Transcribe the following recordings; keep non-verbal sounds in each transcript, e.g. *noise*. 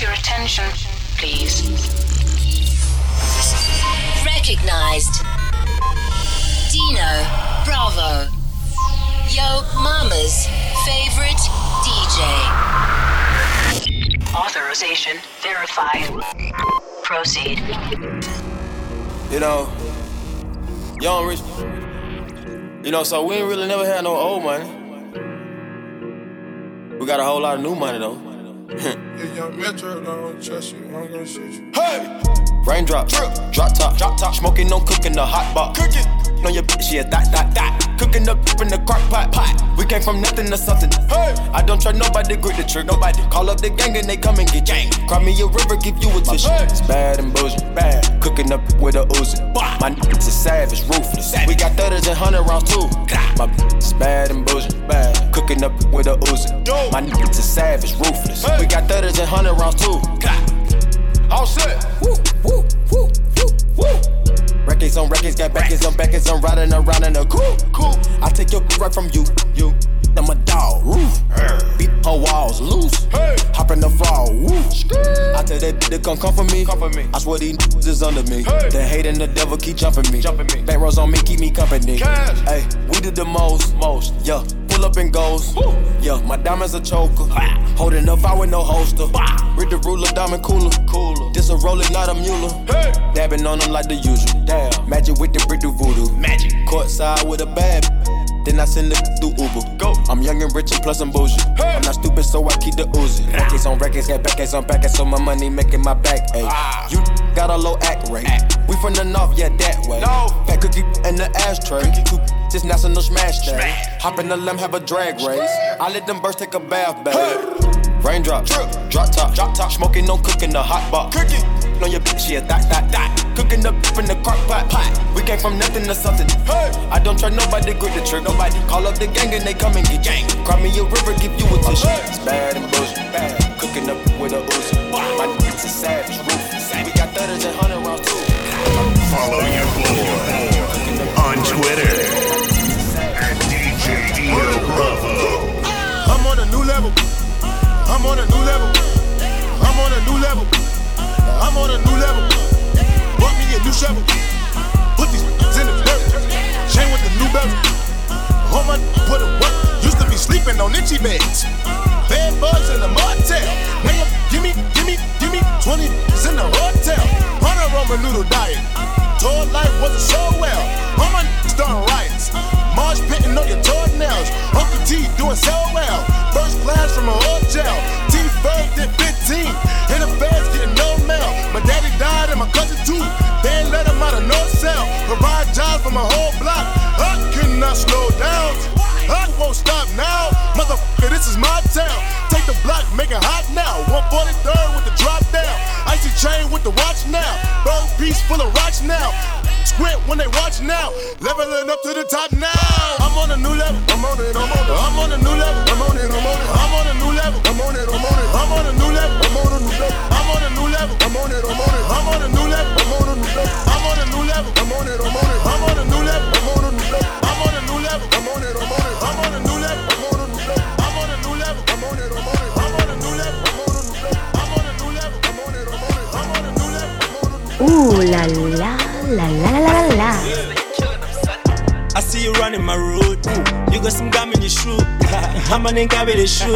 have your attention, please? Recognized. Dino Bravo. Yo Mama's favorite DJ. Authorization verified. Proceed. You know, young rich. You know, so we ain't really never had no old money. We got a whole lot of new money though. If young Metro don't trust you, I'm gonna shoot you. Hey! Raindrop, drip, drop top, drop top. Smoking, no cooking, the hot pot. Cooking. On your bitch, yeah, that, that, that. Cooking up in the crock pot, pot. We came from nothing to something. Hey! I don't try nobody, grip the trick. Nobody call up the gang and they come and get gang. Cry me a river, give you a tissue. It's bad and bullshit, bad. Cooking up with a Uzi. My niggas is savage, ruthless. We got thudders and hundred rounds too. My is bad and bullshit, bad. Cooking up with a Uzi. My niggas is savage, ruthless. We got thudders and hundred rounds too. Offset. Woo, woo, woo, woo, woo. Records on records, got backers on backers, I'm riding around in a cool, cool. I take your right from you, you. I'm a dog. Beat her walls loose. Hop in the fall, woo. I tell that to come come for me. Come for me. I swear these niggas is under me. The hate and the devil keep jumping me. Jumping me. Bank rolls on me, keep me company. Hey, we did the most, most. Yeah, pull up and goes. Yeah, my diamonds a choker. Holding up, I with no holster. Read the ruler, diamond cooler. Cooler. This a roller, not a mule. Dabbing on them like the usual. Damn. Magic with the brick do voodoo. Magic. Courtside with a bad. Then I send it through Uber. Go. I'm young and rich and plus I'm bougie. I'm not stupid, so I keep the Uzi. Records on records, got backers on backers, so my money making my back ache. Ah. You got a low act rate. We from the north, yeah, that way. No. Fat cookie in the ashtray. Just national smash day. Hop in the limb, have a drag race. I let them birds take a bath, babe. Raindrop, drip, drop top, drop top. Smoking, no cooking, the hot pot. Cooking. On your bitch, yeah, that, that, that. Cooking up in the crock pot, pot. We came from nothing to something. Hey, I don't try nobody, grip the trick. Nobody call up the gang and they come and get gang. Cry me a river, give you a tissue. It's bad and bullshit, bad. Cooking up with a Uzi. My niggas is savage, ruthless. We got thudders and hundred rounds too. Follow your boy on Twitter at DJ Dino Bravo. I'm on a new level. I'm on a new level. I'm on a new level. I'm on a new level. Me new shovel. Put these in the dirt. Chain with the new bezel. On my put a work. Used to be sleeping on itchy beds. Bad bugs in the motel. Nigga, give me, give me, give me 20 in the hotel. A Ramen noodle diet. Told life wasn't so well. All my starting riots. Marsh pitting on your toenails. Uncle T doing so well. First class from a hotel. Provide jobs for my whole block. I cannot slow down. I won't stop now. Motherfucker, this is my town. Take the block, make it hot now. 143rd with the drop down. Icy chain with the watch now. Bird piece full of rocks now. Squint when they watch now. Leveling up to the top now. I'm on a new level. I'm on it. I'm on it. I'm on a new level. I'm on it. I'm on it. I'm on a new level. I'm on it. I'm on it. I'm on a new level. I'm on a new level. I'm on a new level. I'm on it. I'm on it. I'm on a new level. I'm on a new level. I'm on a new level. I'm on it. I'm on it. I'm on a new level. I'm on a new level. I'm on a new level. I'm on it. I'm on it. I'm on a new level. I'm on a new level. I'm on a new level. I'm on it. I'm on it. I'm on a new level. I'm on a new level. I'm on a new level. I'm on it. I'm on it. I'm on a new level. I'm on a new level. Ooh la la la la la la la. I see you running my road. You got some gum in your shoe. *laughs* I'm an incabit shoe.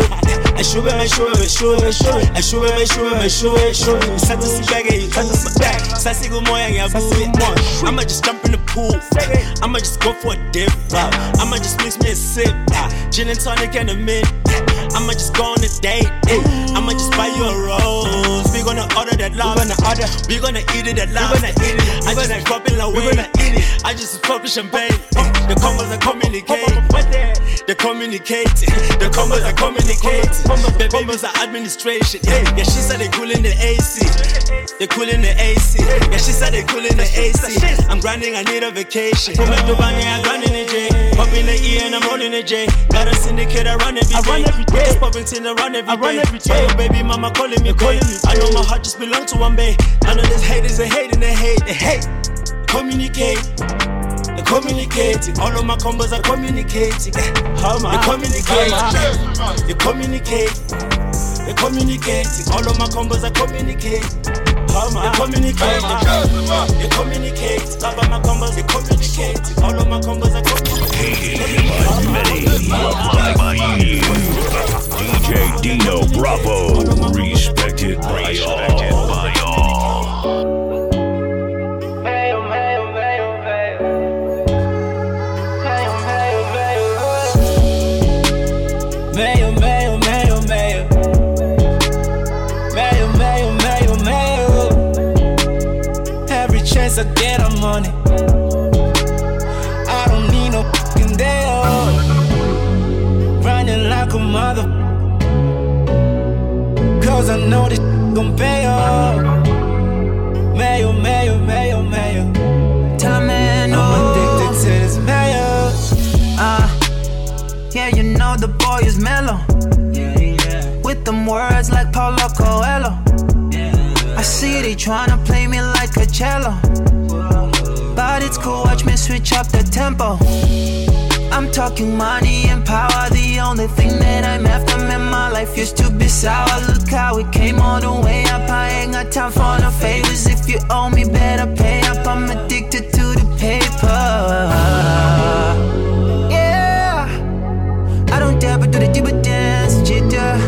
I should be my shoe, my shoe, my shoe. I should be my shoe, my shoe, my shoe. Sat to see bag, you cut to back. Sassy go moya, ya boo. I'ma just jump in the pool. I'ma just go for a dip. I'ma just mix me a sip. Gin and tonic and a mint. I'ma just go on a date. I'ma just buy you a rose. We gonna order that love. We gonna order. We gonna eat it that love. We gonna eat it. We I just drop it like we gonna eat it. I just pop the champagne. The combos are communicate. They communicate. The combos are communicate. The babies are administration. Yeah, she said they cool in the AC. They cool in the AC. Yeah, she said they cool in the AC. I'm grinding, I need a vacation. Come back to I'm grinding J. In the E and I'm rolling the J. Got a syndicate, I run every day. Just popping till I run every day. Oh, baby mama calling me, calling me. I know my heart just belongs to one bay. I know there's haters, they hate and they hate, they hate. Communicate. They communicating. All of my combos are communicating. How They communicate. They communicate. they communicate. All of my combos are communicate. They communicate. They communicate. Love of my combos, they communicate. All of my combos are communicate. Hated by many, by you. DJ Dino Bravo, respected yeah, you know the boy is mellow. With them words like Paulo Coelho. I see they tryna play me like a cello. But it's cool, watch me switch up the tempo. I'm talking money and power. The only thing that I'm after, man, my life used to be sour. Look how it came all the way up. I ain't got time for no favors. If you owe me, better pay up. I'm addicted to the paper. Do the dance, jitter.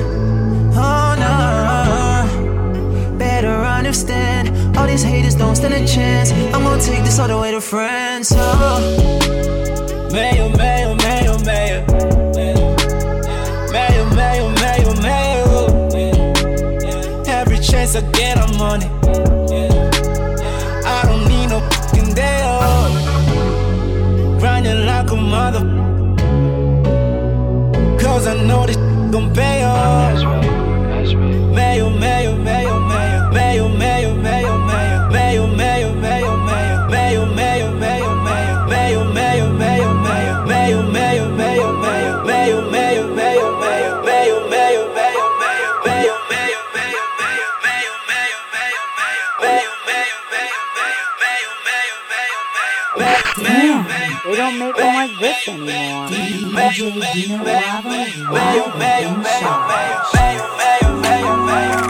Oh no, better understand. All these haters don't stand a chance. I'm gonna take this all the way to France. Oh. Mayo, mayo, mayo, mayo. Mayo, mayo, mayo, mayo. Every chance I get, I'm on it. Don't make them like this anymore. DJ Dino Bravo live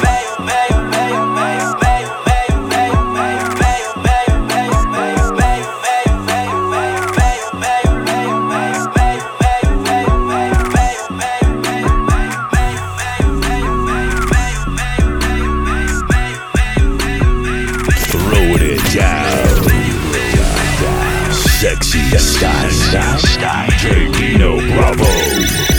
in. Einstein, Einstein. J. Dino Bravo.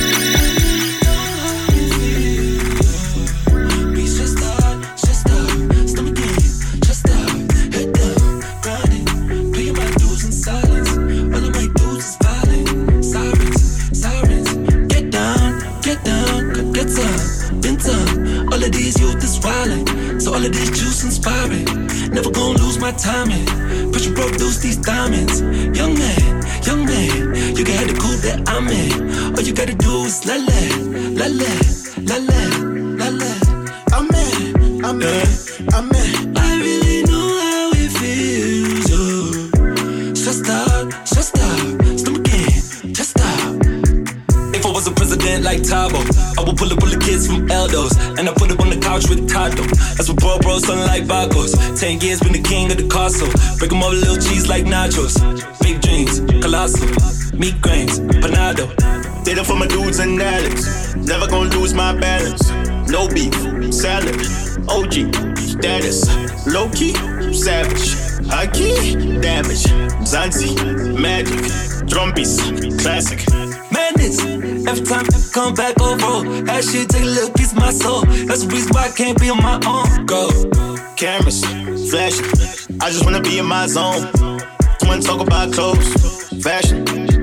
Gonna lose my timing. Pressure broke loose these diamonds. Young man, young man, you can have the coupe that I'm in. All you gotta do is la la, la la, like Tabo, I will pull up all the kids from Eldos and I put up on the couch with Tato. That's what bro bro something like Bagos. Ten years been the king of the castle. Break Break 'em up with little cheese like nachos. Big dreams, colossal. Meat grains, panado. Data for my dudes and addicts. Never gonna lose my balance. No beef, salad. OG, status. Low key, savage. High key, damage. Zanzi, magic. Drumbeats, classic. Madness. Every time I come back over, that shit take a little piece of my soul. That's the reason why I can't be on my own. Go. Cameras, flashing. I just wanna be in my zone. Wanna talk about clothes, fashion.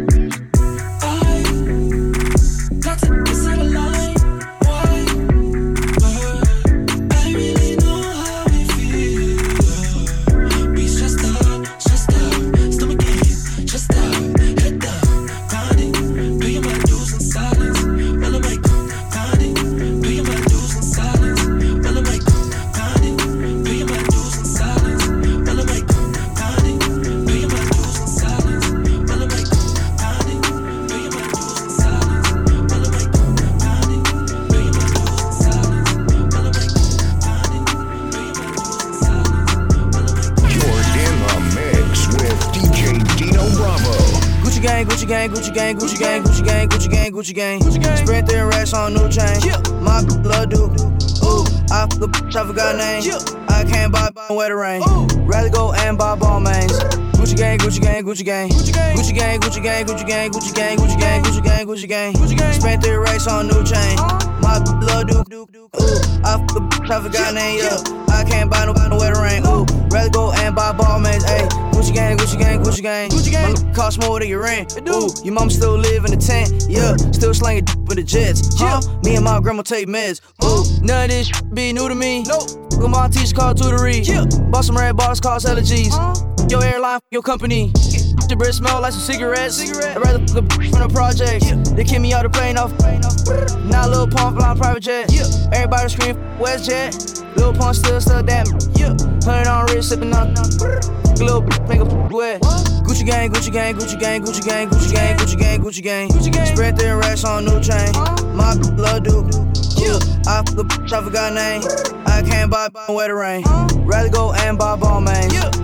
gang, Gucci gang, Gucci gang, Gucci gang, Gucci gang, Gucci gang. Gucci gang. Spread their racks on new chain. Yeah. My blood do. Ooh, I the I forgot name. Yeah. I can't buy, buy wetter rain. Ooh. Rather go and buy Balmains. Gucci gang, Gucci gang, Gucci gang. Gucci gang, Gucci gang, Gucci gang, Gucci gang, Gucci gang, Gucci gang, Gucci gang. Gucci gang. Spent their racks on new chain. Uh-huh. My blood do do do. Ooh, I fuck a bitch, I forgot name, yeah. I can't buy no no wedding ring. Ooh, rather go and buy Balmains, ayy. Gucci gang, Gucci gang, Gucci gang. Gucci gang. My cost more than your rent. Ooh, your mom still live in a tent, yeah. Still slanging d- with the jets, huh? Me and my grandma take meds. Ooh, none of this sh- be new to me. Nope. Look my teacher called tutory. Yeah. Bought some red bars, cause allergies. Huh? Your airline, your company. Yeah the bread smell like some cigarettes. Cigarette. I'd rather fuck a from the project. Yeah. They kick me out the plane off. Now Lil Pump flying private jet. Yeah. Everybody scream WestJet. Lil Pump still stuck that. Yeah. Hundred on wrist, sipping on. Little make a wet. Gucci gang, Gucci gang, Gucci gang, Gucci gang, Gucci gang, Gucci gang, Gucci gang. Gucci gang. Spread their racks on new chain. My blood do. Yeah. I fuck a bitch, I forgot name. I can't buy where the rain. Rather go and buy Balmain. Yeah.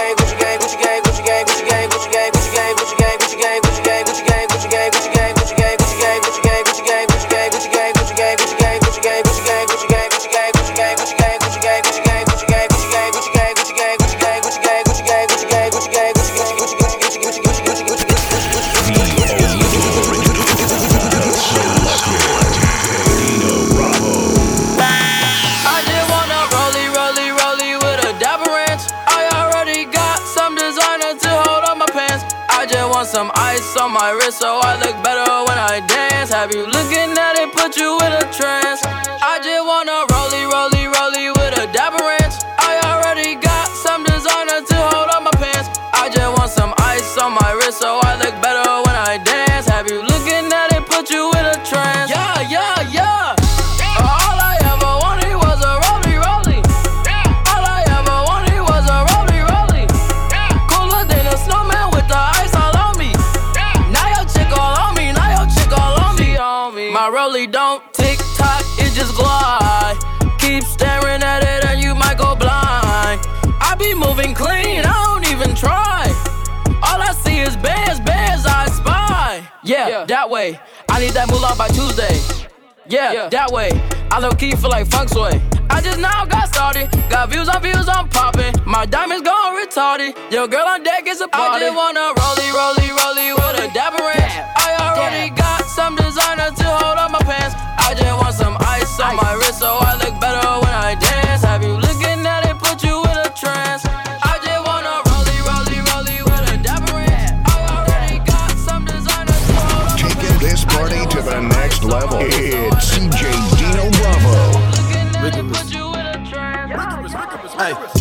gang, Gucci gang. That way. I need that moolah by Tuesday. Yeah, yeah, that way. I low key feel like funk sway. I just now got started. Got views on views, I'm popping. My diamonds gone retarded. Your girl on deck is a party. I just wanna rollie, rollie, rollie with a dapper ranch. I already got some designer to hold up my pants. I just want some ice on my wrist so I look better when I dance. Have you level. It's DJ Dino Bravo. Hey.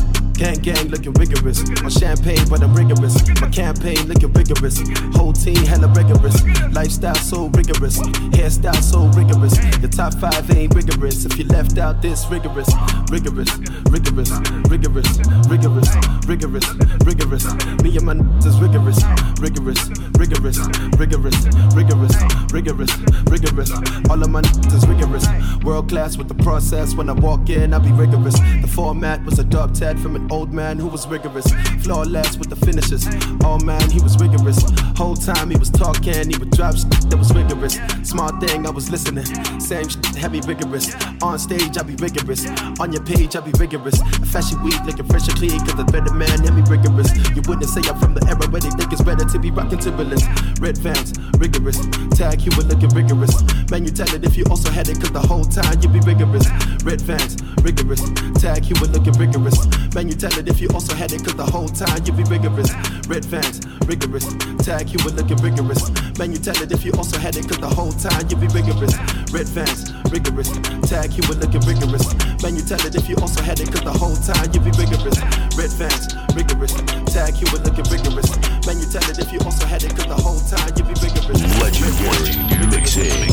Gang gang looking rigorous. My champagne, but I'm rigorous. My campaign looking rigorous. Whole team hella rigorous. Lifestyle so rigorous. Hairstyle so rigorous. The top five ain't rigorous. If you left out this rigorous, rigorous, rigorous, rigorous, rigorous, rigorous, rigorous. Me and my n- is rigorous, rigorous, rigorous, rigorous, rigorous, rigorous, rigorous. All of my n- is rigorous. World class with the process. When I walk in, I be rigorous. The format was a dub tat from an old man who was rigorous. Flawless with the finishes. Oh man, he was rigorous. Whole time he was talking, he would drop that was rigorous. Smart thing, I was listening. Same shit, heavy rigorous. On stage, I be rigorous. On your page, I be rigorous. Fashion week, looking fresh and clean, cause the better man, heavy rigorous. You wouldn't say I'm from the era where they think it's better to be rocking Timberlands. Red vans, rigorous. Tag, you were looking rigorous. Man, you tell it if you also had it, cause the whole time you be rigorous. Red vans, rigorous. Tag, you were looking rigorous. Man, you tell it if you also had it, cause the whole time you be rigorous. Red fans, rigorous. Tag you were looking rigorous. Man, you tell it if you also had it, cause the whole time you be rigorous. Red fans, rigorous. Tag you were looking rigorous. Man, you tell it if you also had it, cause the whole time you be rigorous. Red fans, rigorous. Tag you were looking rigorous. Man, you tell it if you also had it, cause the whole time you be rigorous. Legendary mixing.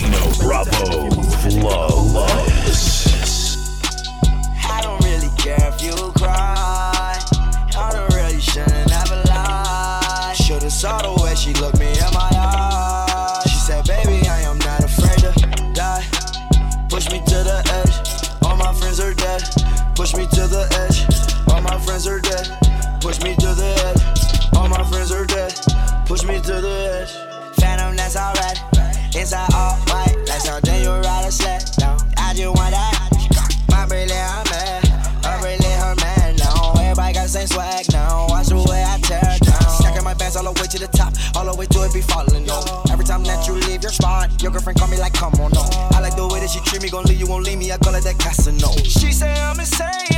Dino Bravo. Flawless care if you cry. Your girlfriend call me like, come on, no. I like the way that she treat me. Gon' leave you, won't leave me. I call it that Casino. She say I'm insane,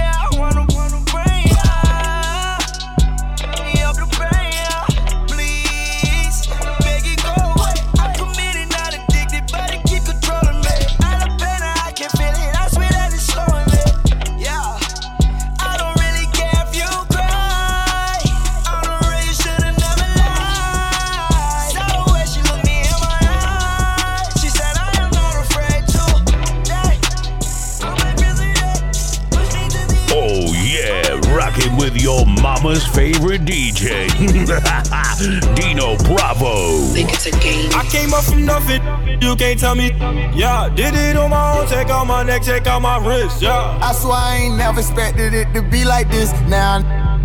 your mama's favorite DJ, *laughs* Dino Bravo. Think it's a game. I came up from nothing, you can't tell me. Yeah, did it on my own, take out my neck, take out my wrist. Yeah. I swear I ain't never expected it to be like this. Now I'm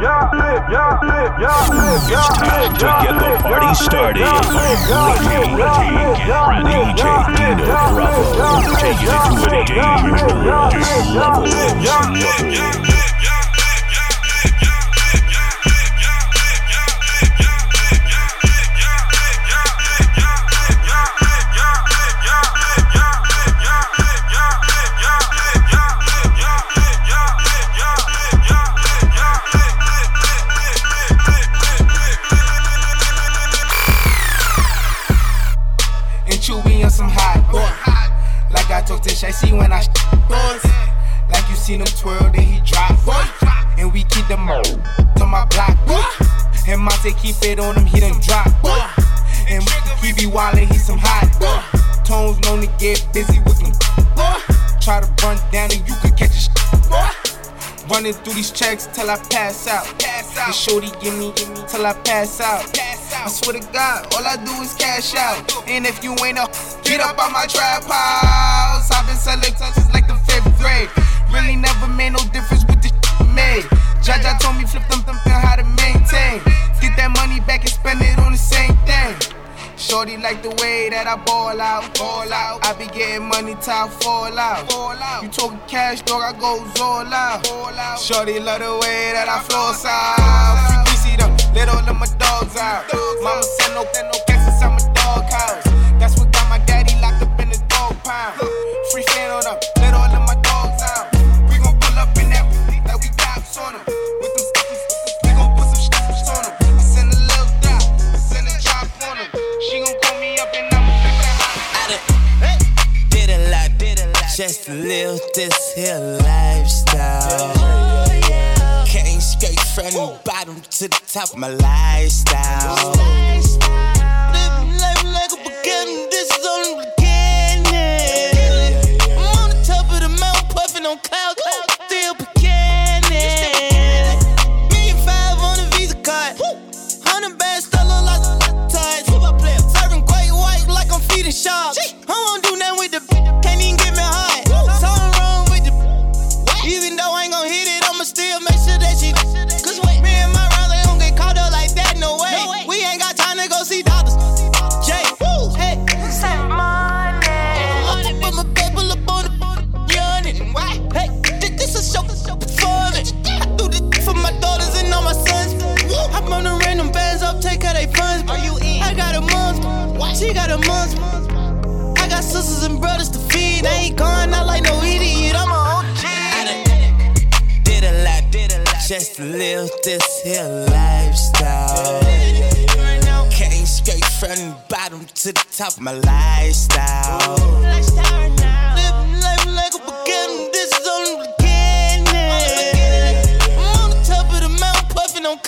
It's time to get the party started. Ready, ready, get ready. DJ Dino Bravo. Taking it to a dangerous level. Through these checks till I pass out. Pass out. The shorty give me, give me till I pass out. pass I swear to God, all I do is cash out. And if you ain't a, get up on my trap house. I've been selling since like the fifth grade. Really never made no difference with the made. Jaja told me flip them, them, them how to maintain. Get that money back and spend it Shorty like the way that I ball out, ball out. I be getting money till I fall out. Fall out. You talking cash, dog? I go all out. out. Shorty love the way that I floss out. Freaky see them, let all of my dogs out. Mama said no, no cats inside my dog house. Just to live this here lifestyle. Came straight from the bottom to the top of my lifestyle. she got a month. I got sisters and brothers to feed. I ain't going out like no idiot. I'm a OG. I done did a lot, did a lot, just to live this here lifestyle. Came straight from the bottom to the top of my lifestyle. Living life like a. This is only beginning. I'm on the top of the mountain, puffing on.